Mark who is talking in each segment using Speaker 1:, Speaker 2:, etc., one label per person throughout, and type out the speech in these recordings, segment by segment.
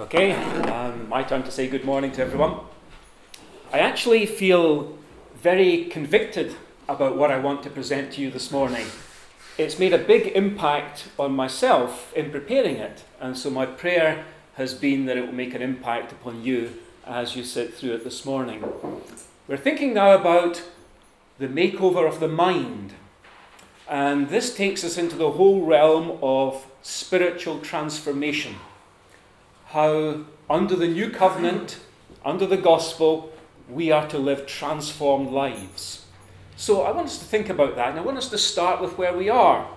Speaker 1: Okay, um, my turn to say good morning to everyone. I actually feel very convicted about what I want to present to you this morning. It's made a big impact on myself in preparing it, and so my prayer has been that it will make an impact upon you as you sit through it this morning. We're thinking now about the makeover of the mind, and this takes us into the whole realm of spiritual transformation how, under the new covenant, under the gospel, we are to live transformed lives. So I want us to think about that, and I want us to start with where we are.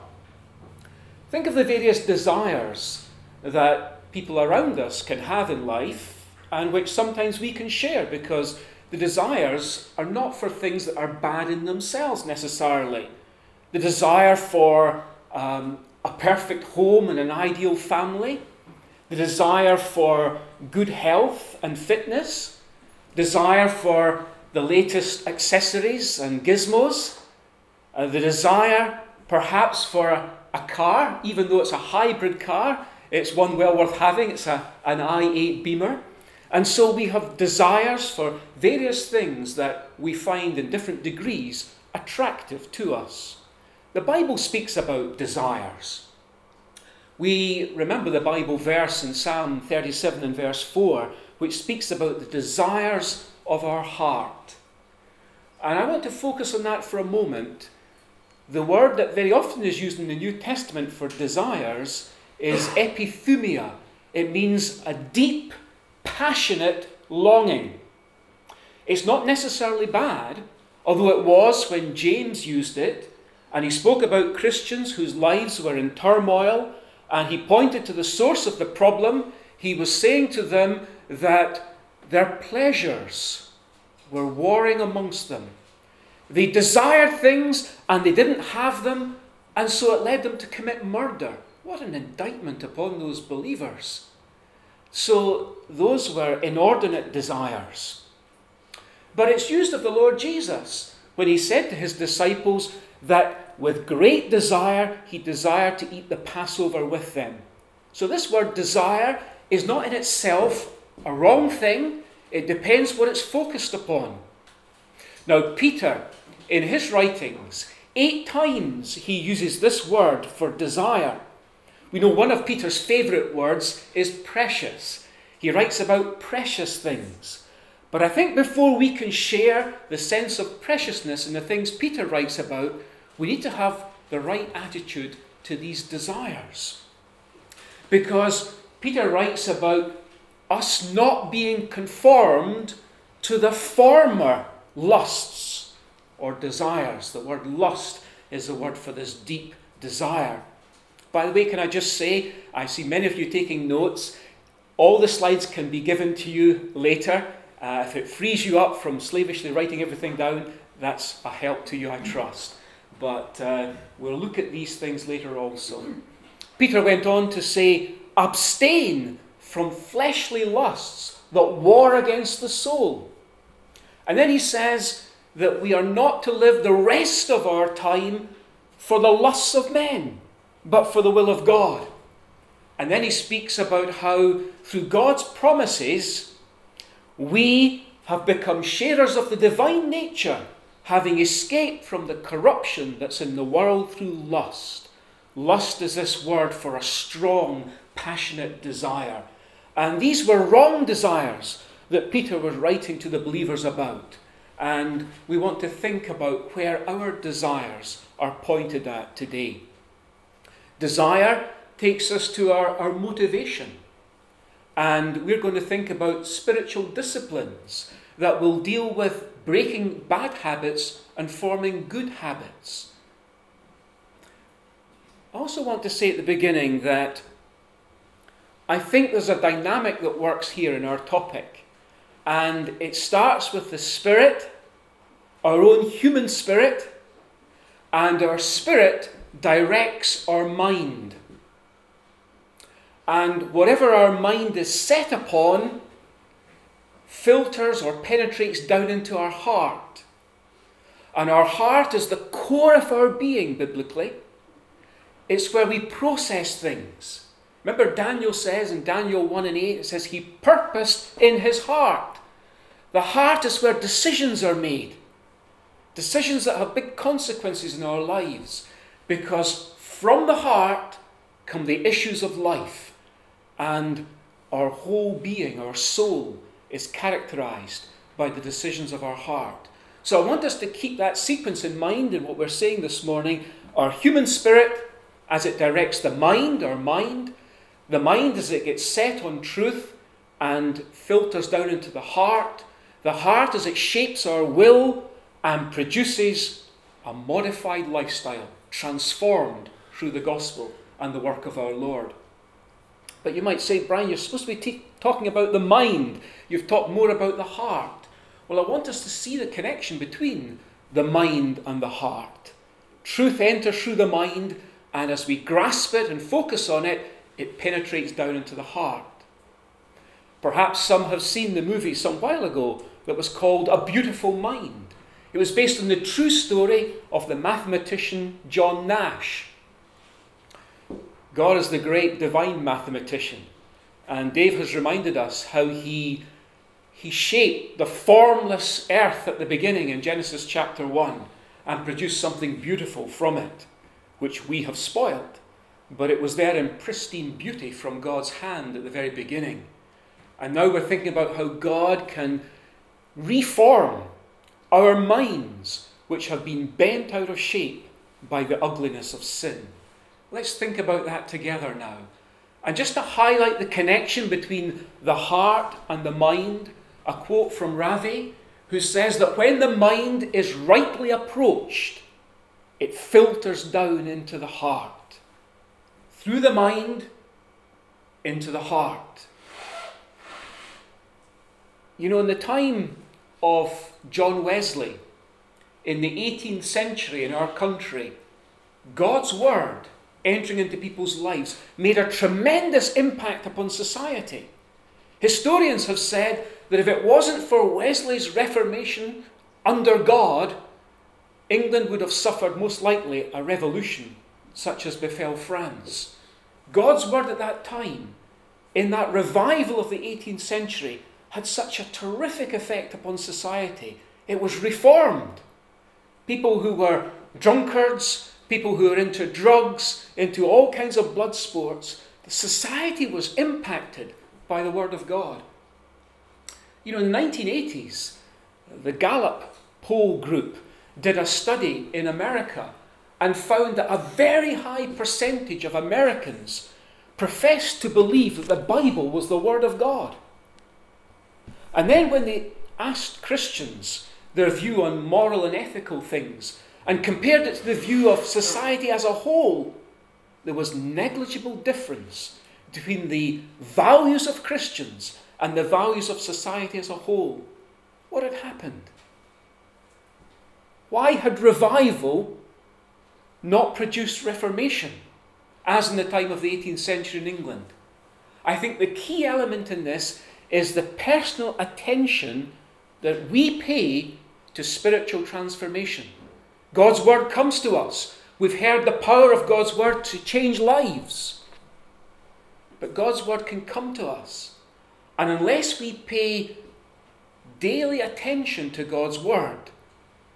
Speaker 1: Think of the various desires that people around us can have in life, and which sometimes we can share because the desires are not for things that are bad in themselves necessarily. The desire for um, a perfect home and an ideal family the desire for good health and fitness, desire for the latest accessories and gizmos, uh, the desire perhaps for a, a, car, even though it's a hybrid car, it's one well worth having, it's a, an i8 Beamer. And so we have desires for various things that we find in different degrees attractive to us. The Bible speaks about desires. We remember the Bible verse in Psalm 37 and verse 4, which speaks about the desires of our heart. And I want to focus on that for a moment. The word that very often is used in the New Testament for desires is epithumia. It means a deep, passionate longing. It's not necessarily bad, although it was when James used it, and he spoke about Christians whose lives were in turmoil and he pointed to the source of the problem. He was saying to them that their pleasures were warring amongst them. They desired things and they didn't have them, and so it led them to commit murder. What an indictment upon those believers. So, those were inordinate desires. But it's used of the Lord Jesus when he said to his disciples that with great desire, he desired to eat the Passover with them. So, this word desire is not in itself a wrong thing, it depends what it's focused upon. Now, Peter, in his writings, eight times he uses this word for desire. We know one of Peter's favourite words is precious. He writes about precious things. But I think before we can share the sense of preciousness in the things Peter writes about, we need to have the right attitude to these desires. Because Peter writes about us not being conformed to the former lusts or desires. The word lust is the word for this deep desire. By the way, can I just say, I see many of you taking notes. All the slides can be given to you later. Uh, if it frees you up from slavishly writing everything down, that's a help to you, I trust but uh, we'll look at these things later also. Peter went on to say, abstain from fleshly lusts that war against the soul. And then he says that we are not to live the rest of our time for the lusts of men, but for the will of God. And then he speaks about how, through God's promises, we have become sharers of the divine nature having escaped from the corruption that's in the world through lust. Lust is this word for a strong, passionate desire. And these were wrong desires that Peter was writing to the believers about. And we want to think about where our desires are pointed at today. Desire takes us to our, our motivation. And we're going to think about spiritual disciplines that will deal with breaking bad habits and forming good habits. I also want to say at the beginning that I think there's a dynamic that works here in our topic, and it starts with the spirit, our own human spirit, and our spirit directs our mind. And whatever our mind is set upon filters or penetrates down into our heart. And our heart is the core of our being, biblically. It's where we process things, Remember, Daniel says in Daniel 1 and 8, it says, He purposed in his heart. The heart is where decisions are made. Decisions that have big consequences in our lives. Because from the heart come the issues of life. And our whole being, our soul, is characterized by the decisions of our heart. So I want us to keep that sequence in mind in what we're saying this morning. Our human spirit, as it directs the mind, our mind, the mind as it gets set on truth and filters down into the heart, the heart as it shapes our will and produces a modified lifestyle, transformed through the gospel and the work of our Lord. But you might say, Brian, you're supposed to be talking about the mind. You've talked more about the heart. Well, I want us to see the connection between the mind and the heart. Truth enters through the mind, and as we grasp it and focus on it, it penetrates down into the heart. Perhaps some have seen the movie some while ago that was called A Beautiful Mind. It was based on the true story of the mathematician John Nash. God is the great divine mathematician, and Dave has reminded us how he he shaped the formless earth at the beginning in Genesis chapter 1 and produced something beautiful from it, which we have spoiled. But it was there in pristine beauty from God's hand at the very beginning. And now we're thinking about how God can reform our minds, which have been bent out of shape by the ugliness of sin. Let's think about that together now. And just to highlight the connection between the heart and the mind, a quote from Ravi, who says that when the mind is rightly approached, it filters down into the heart. Through the mind, into the heart. You know, in the time of John Wesley, in the 18th century in our country, God's Word entering into people's lives made a tremendous impact upon society. Historians have said that if it wasn't for Wesley's Reformation under God, England would have suffered most likely a revolution such as befell France. God's word at that time, in that revival of the 18th century, had such a terrific effect upon society. It was reformed. People who were drunkards, people who were into drugs, into all kinds of blood sports, the society was impacted by the word of God. You know, in the 1980s, the Gallup poll group did a study in America and found that a very high percentage of Americans professed to believe that the Bible was the Word of God. And then when they asked Christians their view on moral and ethical things and compared it to the view of society as a whole, there was negligible difference between the values of Christians and the values of society as a whole. What had happened? Why had revival not produced reformation, as in the time of the 18th century in England? I think the key element in this is the personal attention that we pay to spiritual transformation. God's word comes to us. We've heard the power of God's word to change lives. But God's word can come to us and unless we pay daily attention to God's Word,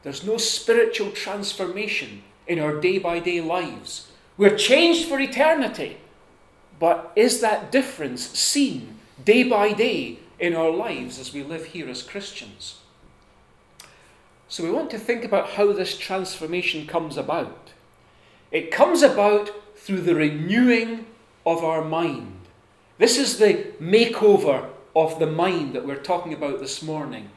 Speaker 1: there's no spiritual transformation in our day by day lives. We're changed for eternity, but is that difference seen day by day in our lives as we live here as Christians? So we want to think about how this transformation comes about. It comes about through the renewing of our mind. This is the makeover of the mind that we're talking about this morning.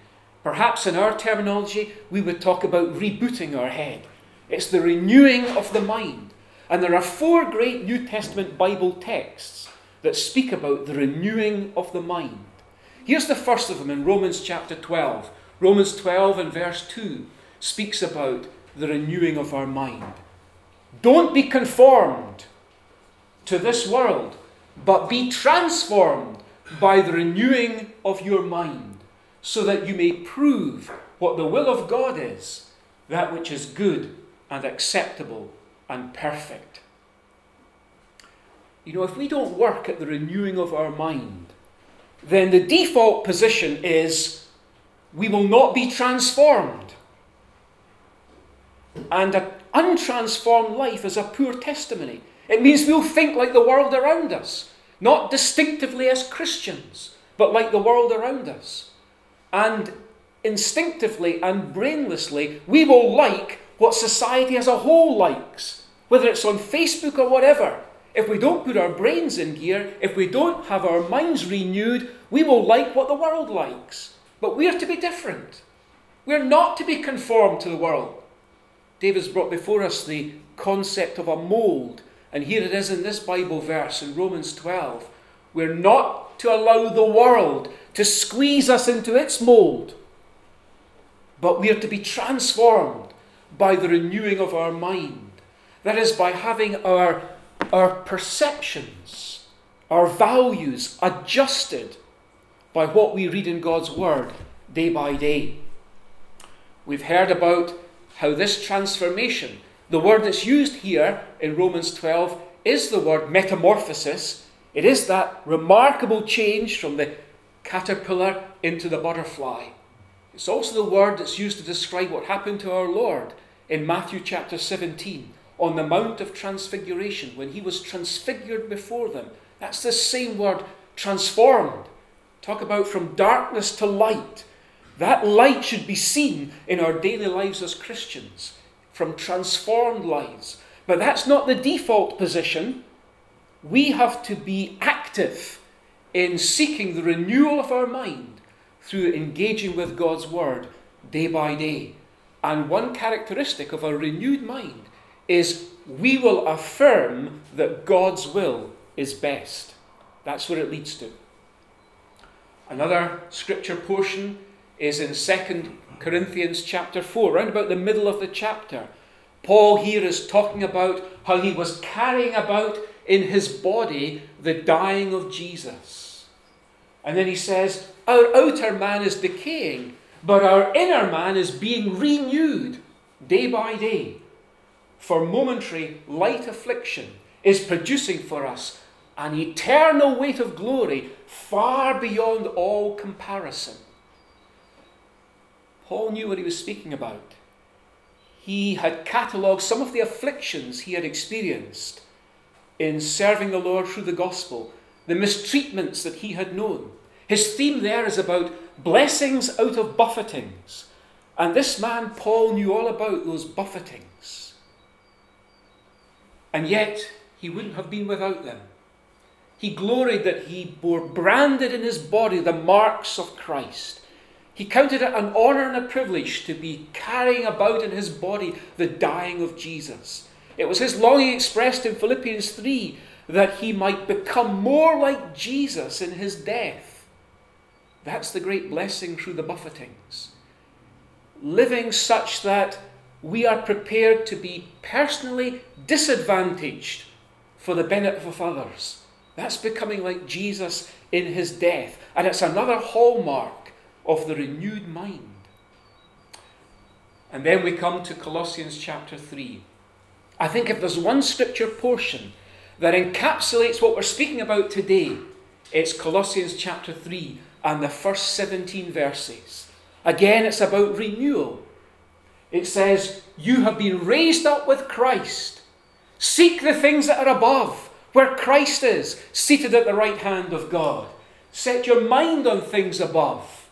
Speaker 1: Perhaps in our terminology, we would talk about rebooting our head. It's the renewing of the mind. And there are four great New Testament Bible texts that speak about the renewing of the mind. Here's the first of them in Romans chapter 12. Romans 12 and verse 2 speaks about the renewing of our mind. Don't be conformed to this world, but be transformed by the renewing of your mind, so that you may prove what the will of God is, that which is good and acceptable and perfect. you know, if we don't work at the renewing of our mind, then the default position is we will not be transformed. And an untransformed life is a poor testimony. It means we'll think like the world around us, not distinctively as Christians, but like the world around us. And instinctively and brainlessly, we will like what society as a whole likes, whether it's on Facebook or whatever. If we don't put our brains in gear, if we don't have our minds renewed, we will like what the world likes. But we are to be different. We're not to be conformed to the world. David's brought before us the concept of a mould, and here it is in this Bible verse in Romans 12. We're not to allow the world to squeeze us into its mould, but we are to be transformed by the renewing of our mind. That is, by having our our perceptions, our values adjusted by what we read in God's Word day by day. We've heard about how this transformation, the word that's used here in Romans 12, is the word metamorphosis. It is that remarkable change from the caterpillar into the butterfly. It's also the word that's used to describe what happened to our Lord in Matthew chapter 17 on the Mount of Transfiguration when he was transfigured before them. That's the same word, transformed. Talk about from darkness to light. That light should be seen in our daily lives as Christians, from transformed lives. But that's not the default position. We have to be active in seeking the renewal of our mind through engaging with God's Word day by day. And one characteristic of a renewed mind is we will affirm that God's will is best. That's what it leads to. Another scripture portion is in 2 Corinthians chapter 4, around about the middle of the chapter. Paul here is talking about how he was carrying about in his body the dying of Jesus. And then he says, Our outer man is decaying, but our inner man is being renewed day by day for momentary light affliction is producing for us an eternal weight of glory far beyond all comparison. Paul knew what he was speaking about. He had catalogued some of the afflictions he had experienced in serving the Lord through the gospel, the mistreatments that he had known. His theme there is about blessings out of buffetings. And this man, Paul, knew all about those buffetings. And yet, he wouldn't have been without them. He gloried that he bore branded in his body the marks of Christ. He counted it an honour and a privilege to be carrying about in his body the dying of Jesus. It was his longing expressed in Philippians 3 that he might become more like Jesus in his death. That's the great blessing through the buffetings. Living such that we are prepared to be personally disadvantaged for the benefit of others. That's becoming like Jesus in his death. And it's another hallmark of the renewed mind. And then we come to Colossians chapter 3. I think if there's one scripture portion that encapsulates what we're speaking about today, it's Colossians chapter 3 and the first 17 verses. Again, it's about renewal. It says, You have been raised up with Christ. Seek the things that are above, where Christ is, seated at the right hand of God. Set your mind on things above,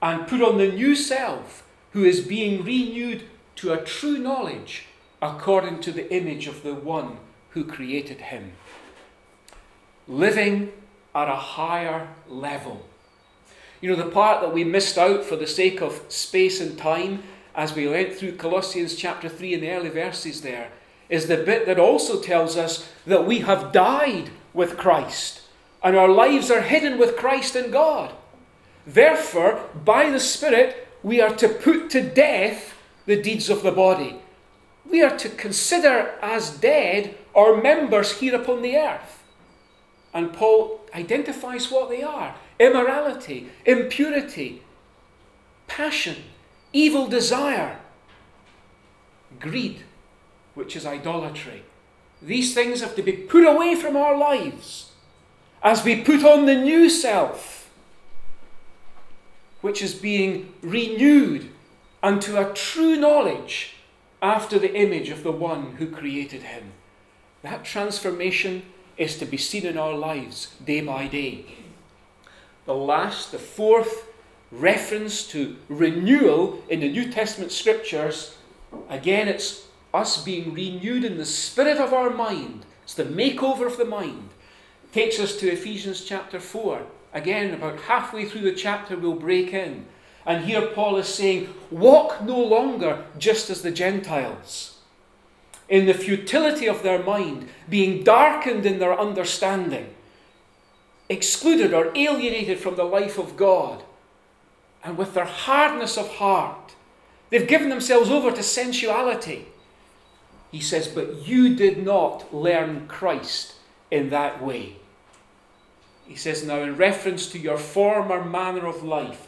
Speaker 1: and put on the new self, who is being renewed to a true knowledge according to the image of the one who created him. Living at a higher level. You know, the part that we missed out for the sake of space and time as we went through Colossians chapter 3 in the early verses there, is the bit that also tells us that we have died with Christ and our lives are hidden with Christ in God. Therefore, by the Spirit, we are to put to death the deeds of the body. We are to consider as dead our members here upon the earth. And Paul identifies what they are immorality, impurity, passion, evil desire, greed, which is idolatry, These things have to be put away from our lives as we put on the new self, which is being renewed unto a true knowledge after the image of the one who created him. That transformation is to be seen in our lives day by day. The last, the fourth reference to renewal in the New Testament scriptures, again, it's us being renewed in the spirit of our mind. It's the makeover of the mind. Takes us to Ephesians chapter 4. Again, about halfway through the chapter, we'll break in. And here Paul is saying, Walk no longer just as the Gentiles, in the futility of their mind, being darkened in their understanding, excluded or alienated from the life of God, and with their hardness of heart, they've given themselves over to sensuality. He says, But you did not learn Christ in that way. He says, Now, in reference to your former manner of life,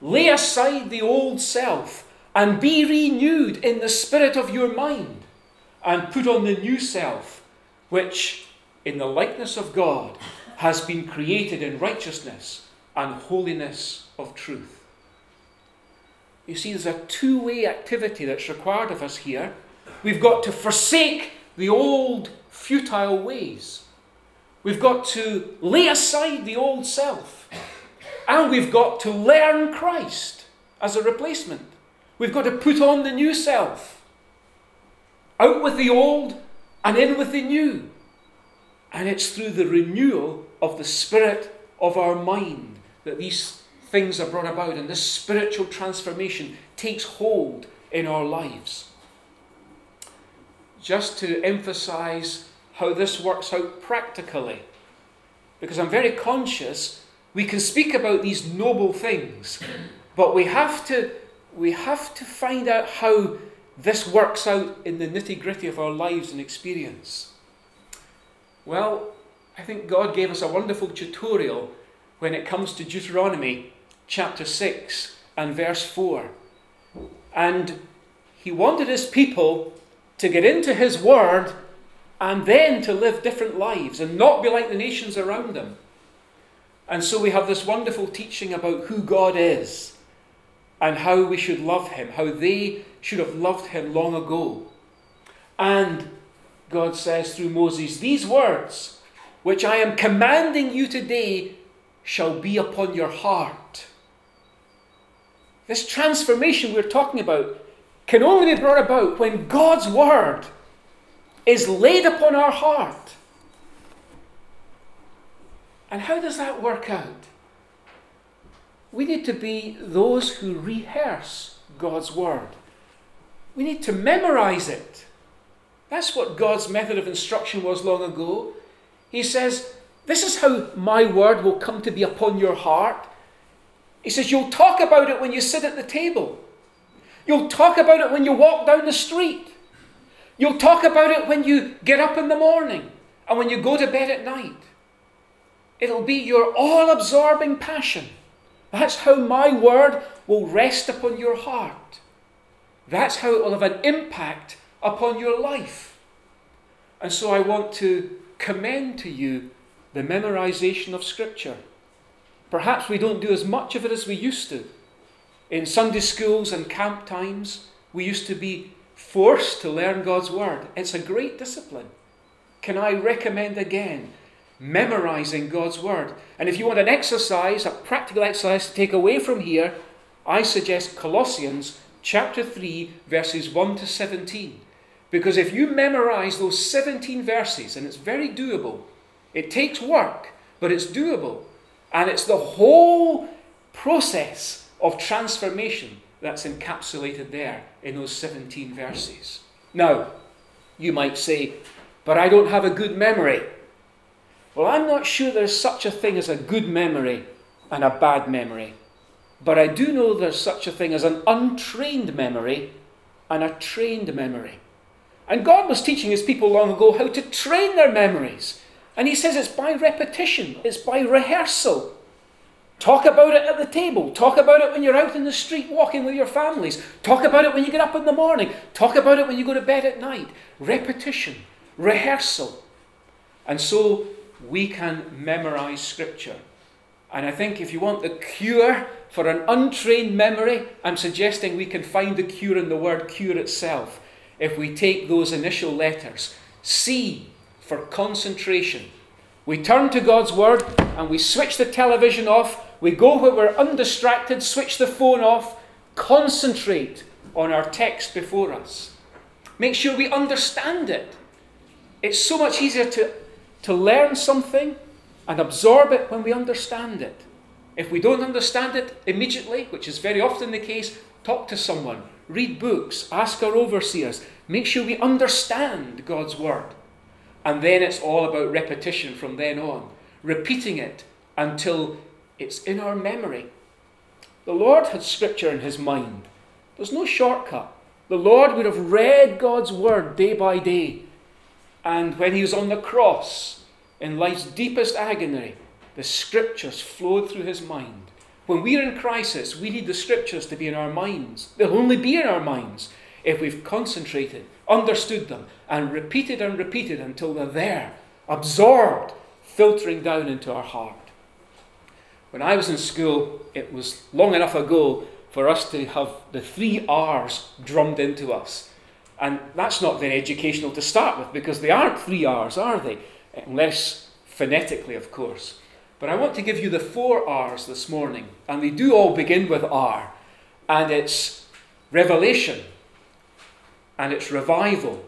Speaker 1: lay aside the old self and be renewed in the spirit of your mind, and put on the new self, which, in the likeness of God, has been created in righteousness and holiness of truth. You see, there's a two way activity that's required of us here. We've got to forsake the old futile ways. We've got to lay aside the old self. And we've got to learn Christ as a replacement. We've got to put on the new self. Out with the old and in with the new. And it's through the renewal of the spirit of our mind that these things are brought about and this spiritual transformation takes hold in our lives. Just to emphasize how this works out practically, because I'm very conscious we can speak about these noble things, but we have to, we have to find out how this works out in the nitty gritty of our lives and experience. Well, I think God gave us a wonderful tutorial when it comes to Deuteronomy chapter 6 and verse 4. And He wanted His people to get into His Word and then to live different lives and not be like the nations around them. And so we have this wonderful teaching about who God is and how we should love Him, how they should have loved Him long ago. And God says through Moses, These words, which I am commanding you today, shall be upon your heart. This transformation we're talking about can only be brought about when God's word is laid upon our heart. And how does that work out? We need to be those who rehearse God's word. We need to memorize it. That's what God's method of instruction was long ago. He says, This is how my word will come to be upon your heart. He says, You'll talk about it when you sit at the table. You'll talk about it when you walk down the street. You'll talk about it when you get up in the morning and when you go to bed at night. It'll be your all absorbing passion. That's how my word will rest upon your heart. That's how it will have an impact upon your life. And so I want to commend to you the memorization of Scripture. Perhaps we don't do as much of it as we used to. In Sunday schools and camp times, we used to be forced to learn God's Word. It's a great discipline. Can I recommend again memorizing God's Word. And if you want an exercise, a practical exercise to take away from here, I suggest Colossians chapter 3, verses 1 to 17. Because if you memorize those 17 verses, and it's very doable, it takes work, but it's doable. And it's the whole process of transformation that's encapsulated there in those 17 verses. Now, you might say, but I don't have a good memory. Well, I'm not sure there's such a thing as a good memory and a bad memory. But I do know there's such a thing as an untrained memory and a trained memory. And God was teaching his people long ago how to train their memories. And he says it's by repetition, it's by rehearsal. Talk about it at the table. Talk about it when you're out in the street walking with your families. Talk about it when you get up in the morning. Talk about it when you go to bed at night. Repetition, rehearsal. And so we can memorize Scripture. And I think if you want the cure for an untrained memory, I'm suggesting we can find the cure in the word cure itself if we take those initial letters. C for concentration. We turn to God's Word and we switch the television off. We go where we're undistracted, switch the phone off, concentrate on our text before us. Make sure we understand it. It's so much easier to, to learn something and absorb it when we understand it. If we don't understand it immediately, which is very often the case, talk to someone, read books, ask our overseers, make sure we understand God's Word. And then it's all about repetition from then on, repeating it until it's in our memory. The Lord had Scripture in his mind. There's no shortcut. The Lord would have read God's Word day by day. And when he was on the cross, in life's deepest agony, the Scriptures flowed through his mind. When we're in crisis, we need the Scriptures to be in our minds. They'll only be in our minds if we've concentrated, understood them, and repeated and repeated until they're there, absorbed, filtering down into our heart. When I was in school, it was long enough ago for us to have the three R's drummed into us. And that's not very educational to start with because they aren't three R's, are they? Unless phonetically, of course. But I want to give you the four R's this morning, and they do all begin with R. And it's revelation, and it's revival,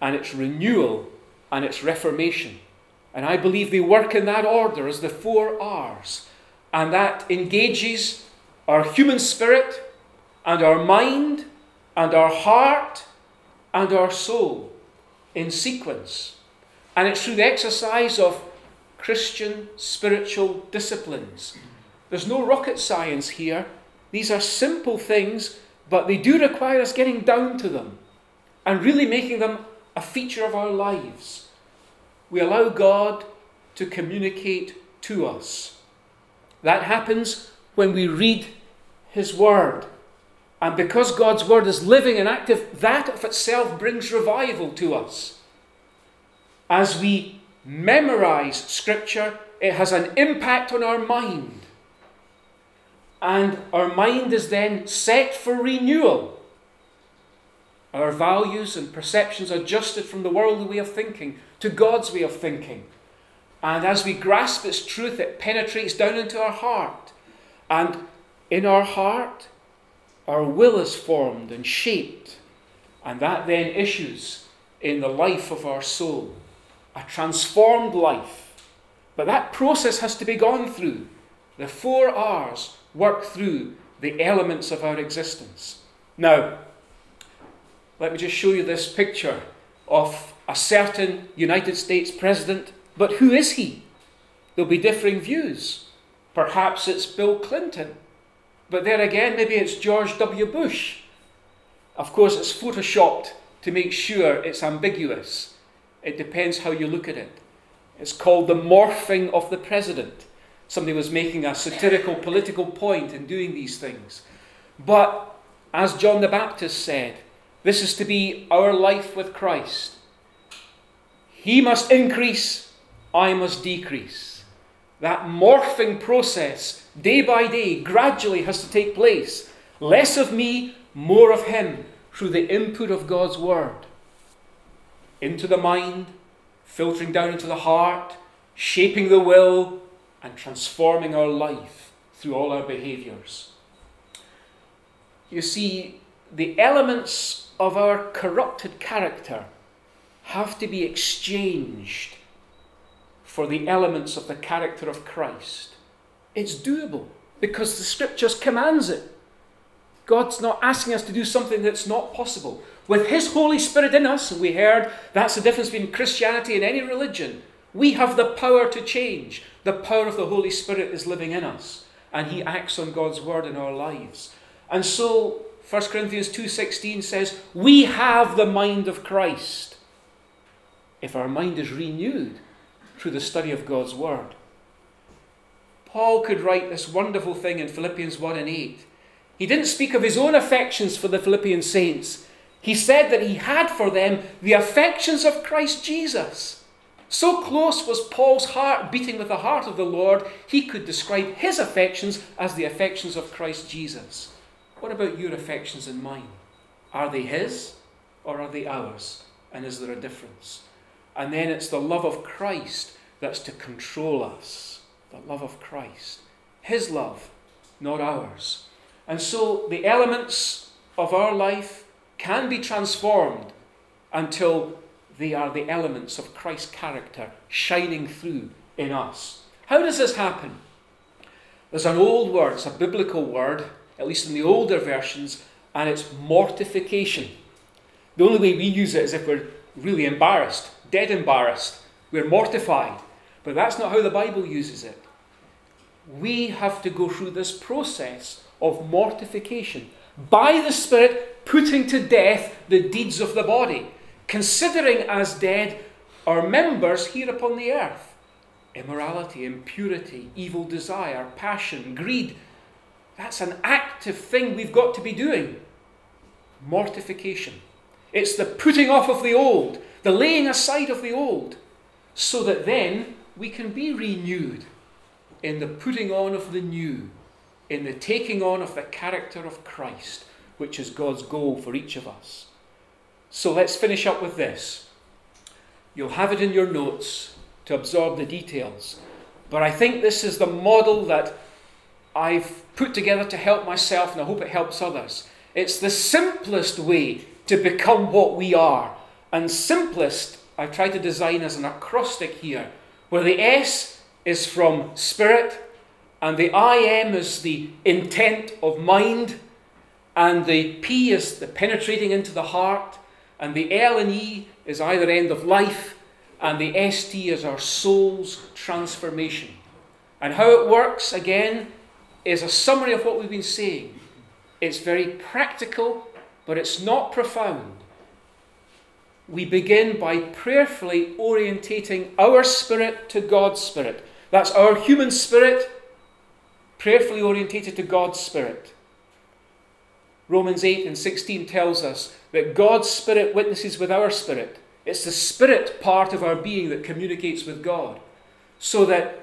Speaker 1: and it's renewal, and it's reformation. And I believe they work in that order as the four R's. And that engages our human spirit, and our mind, and our heart, and our soul in sequence. And it's through the exercise of Christian spiritual disciplines. There's no rocket science here. These are simple things, but they do require us getting down to them and really making them a feature of our lives. We allow God to communicate to us. That happens when we read His Word. And because God's Word is living and active, that of itself brings revival to us. As we memorize Scripture, it has an impact on our mind. And our mind is then set for renewal our values and perceptions adjusted from the worldly way of thinking to God's way of thinking. And as we grasp its truth, it penetrates down into our heart. And in our heart, our will is formed and shaped. And that then issues in the life of our soul a transformed life. But that process has to be gone through. The four R's work through the elements of our existence. Now, let me just show you this picture of a certain United States president. But who is he? There'll be differing views. Perhaps it's Bill Clinton. But there again, maybe it's George W. Bush. Of course, it's photoshopped to make sure it's ambiguous. It depends how you look at it. It's called the morphing of the president. Somebody was making a satirical political point in doing these things. But as John the Baptist said, this is to be our life with Christ. He must increase, I must decrease. That morphing process, day by day, gradually has to take place. Less of me, more of Him, through the input of God's Word. Into the mind, filtering down into the heart, shaping the will, and transforming our life through all our behaviours. You see, the elements of our corrupted character have to be exchanged for the elements of the character of Christ. It's doable because the scriptures commands it. God's not asking us to do something that's not possible. With His Holy Spirit in us, and we heard that's the difference between Christianity and any religion, we have the power to change. The power of the Holy Spirit is living in us, and He acts on God's word in our lives. And so 1 Corinthians 2:16 says, "We have the mind of Christ." If our mind is renewed through the study of God's word. Paul could write this wonderful thing in Philippians 1 and 8. He didn't speak of his own affections for the Philippian saints. He said that he had for them the affections of Christ Jesus. So close was Paul's heart beating with the heart of the Lord, he could describe his affections as the affections of Christ Jesus. What about your affections and mine? Are they his or are they ours? And is there a difference? And then it's the love of Christ that's to control us. The love of Christ. His love, not ours. And so the elements of our life can be transformed until they are the elements of Christ's character shining through in us. How does this happen? There's an old word, it's a biblical word, at least in the older versions, and it's mortification. The only way we use it is if we're really embarrassed, dead embarrassed. We're mortified. But that's not how the Bible uses it. We have to go through this process of mortification by the Spirit, putting to death the deeds of the body, considering as dead our members here upon the earth immorality, impurity, evil desire, passion, greed. That's an active thing we've got to be doing. Mortification. It's the putting off of the old, the laying aside of the old, so that then we can be renewed in the putting on of the new, in the taking on of the character of Christ, which is God's goal for each of us. So let's finish up with this. You'll have it in your notes to absorb the details. But I think this is the model that I've put together to help myself, and I hope it helps others. It's the simplest way to become what we are. And simplest, I've tried to design as an acrostic here, where the S is from spirit, and the I am is the intent of mind, and the P is the penetrating into the heart, and the L and E is either end of life, and the ST is our soul's transformation. And how it works, again, is a summary of what we've been saying. It's very practical, but it's not profound. We begin by prayerfully orientating our spirit to God's spirit. That's our human spirit, prayerfully orientated to God's spirit. Romans 8 and 16 tells us that God's spirit witnesses with our spirit. It's the spirit part of our being that communicates with God. So that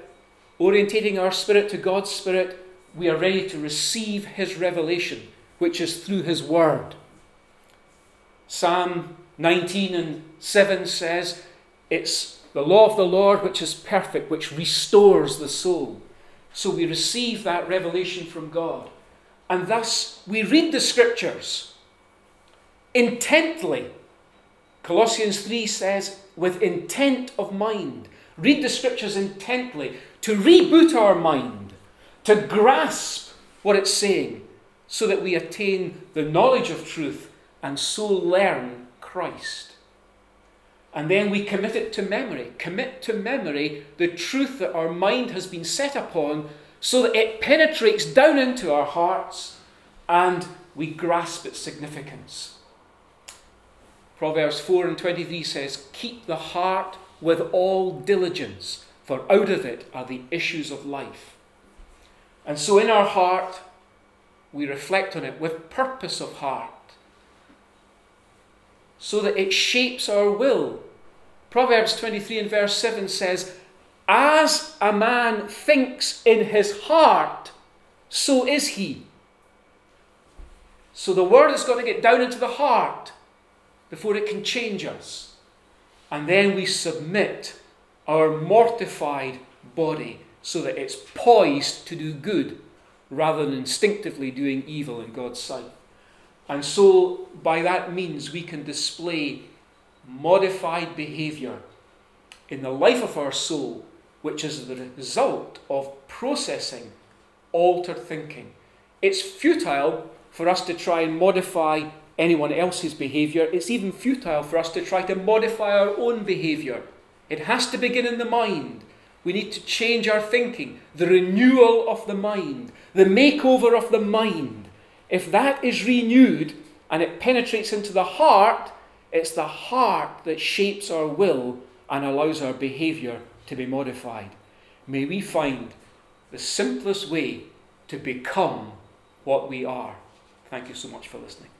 Speaker 1: orientating our spirit to God's spirit, we are ready to receive His revelation, which is through His Word. Psalm 19 and 7 says, It's the law of the Lord which is perfect, which restores the soul. So we receive that revelation from God. And thus we read the scriptures intently. Colossians 3 says, with intent of mind. Read the scriptures intently to reboot our mind, to grasp what it's saying, so that we attain the knowledge of truth and so learn Christ. And then we commit it to memory. Commit to memory the truth that our mind has been set upon so that it penetrates down into our hearts and we grasp its significance. Proverbs 4 and 23 says, Keep the heart with all diligence, for out of it are the issues of life. And so in our heart, we reflect on it with purpose of heart so that it shapes our will. Proverbs 23 and verse 7 says, As a man thinks in his heart, so is he. So the word has got to get down into the heart before it can change us. And then we submit our mortified body so that it's poised to do good rather than instinctively doing evil in God's sight. And so, by that means, we can display modified behavior in the life of our soul, which is the result of processing altered thinking. It's futile for us to try and modify anyone else's behavior. It's even futile for us to try to modify our own behavior. It has to begin in the mind. We need to change our thinking, the renewal of the mind, the makeover of the mind. If that is renewed and it penetrates into the heart, it's the heart that shapes our will and allows our behavior to be modified. May we find the simplest way to become what we are. Thank you so much for listening.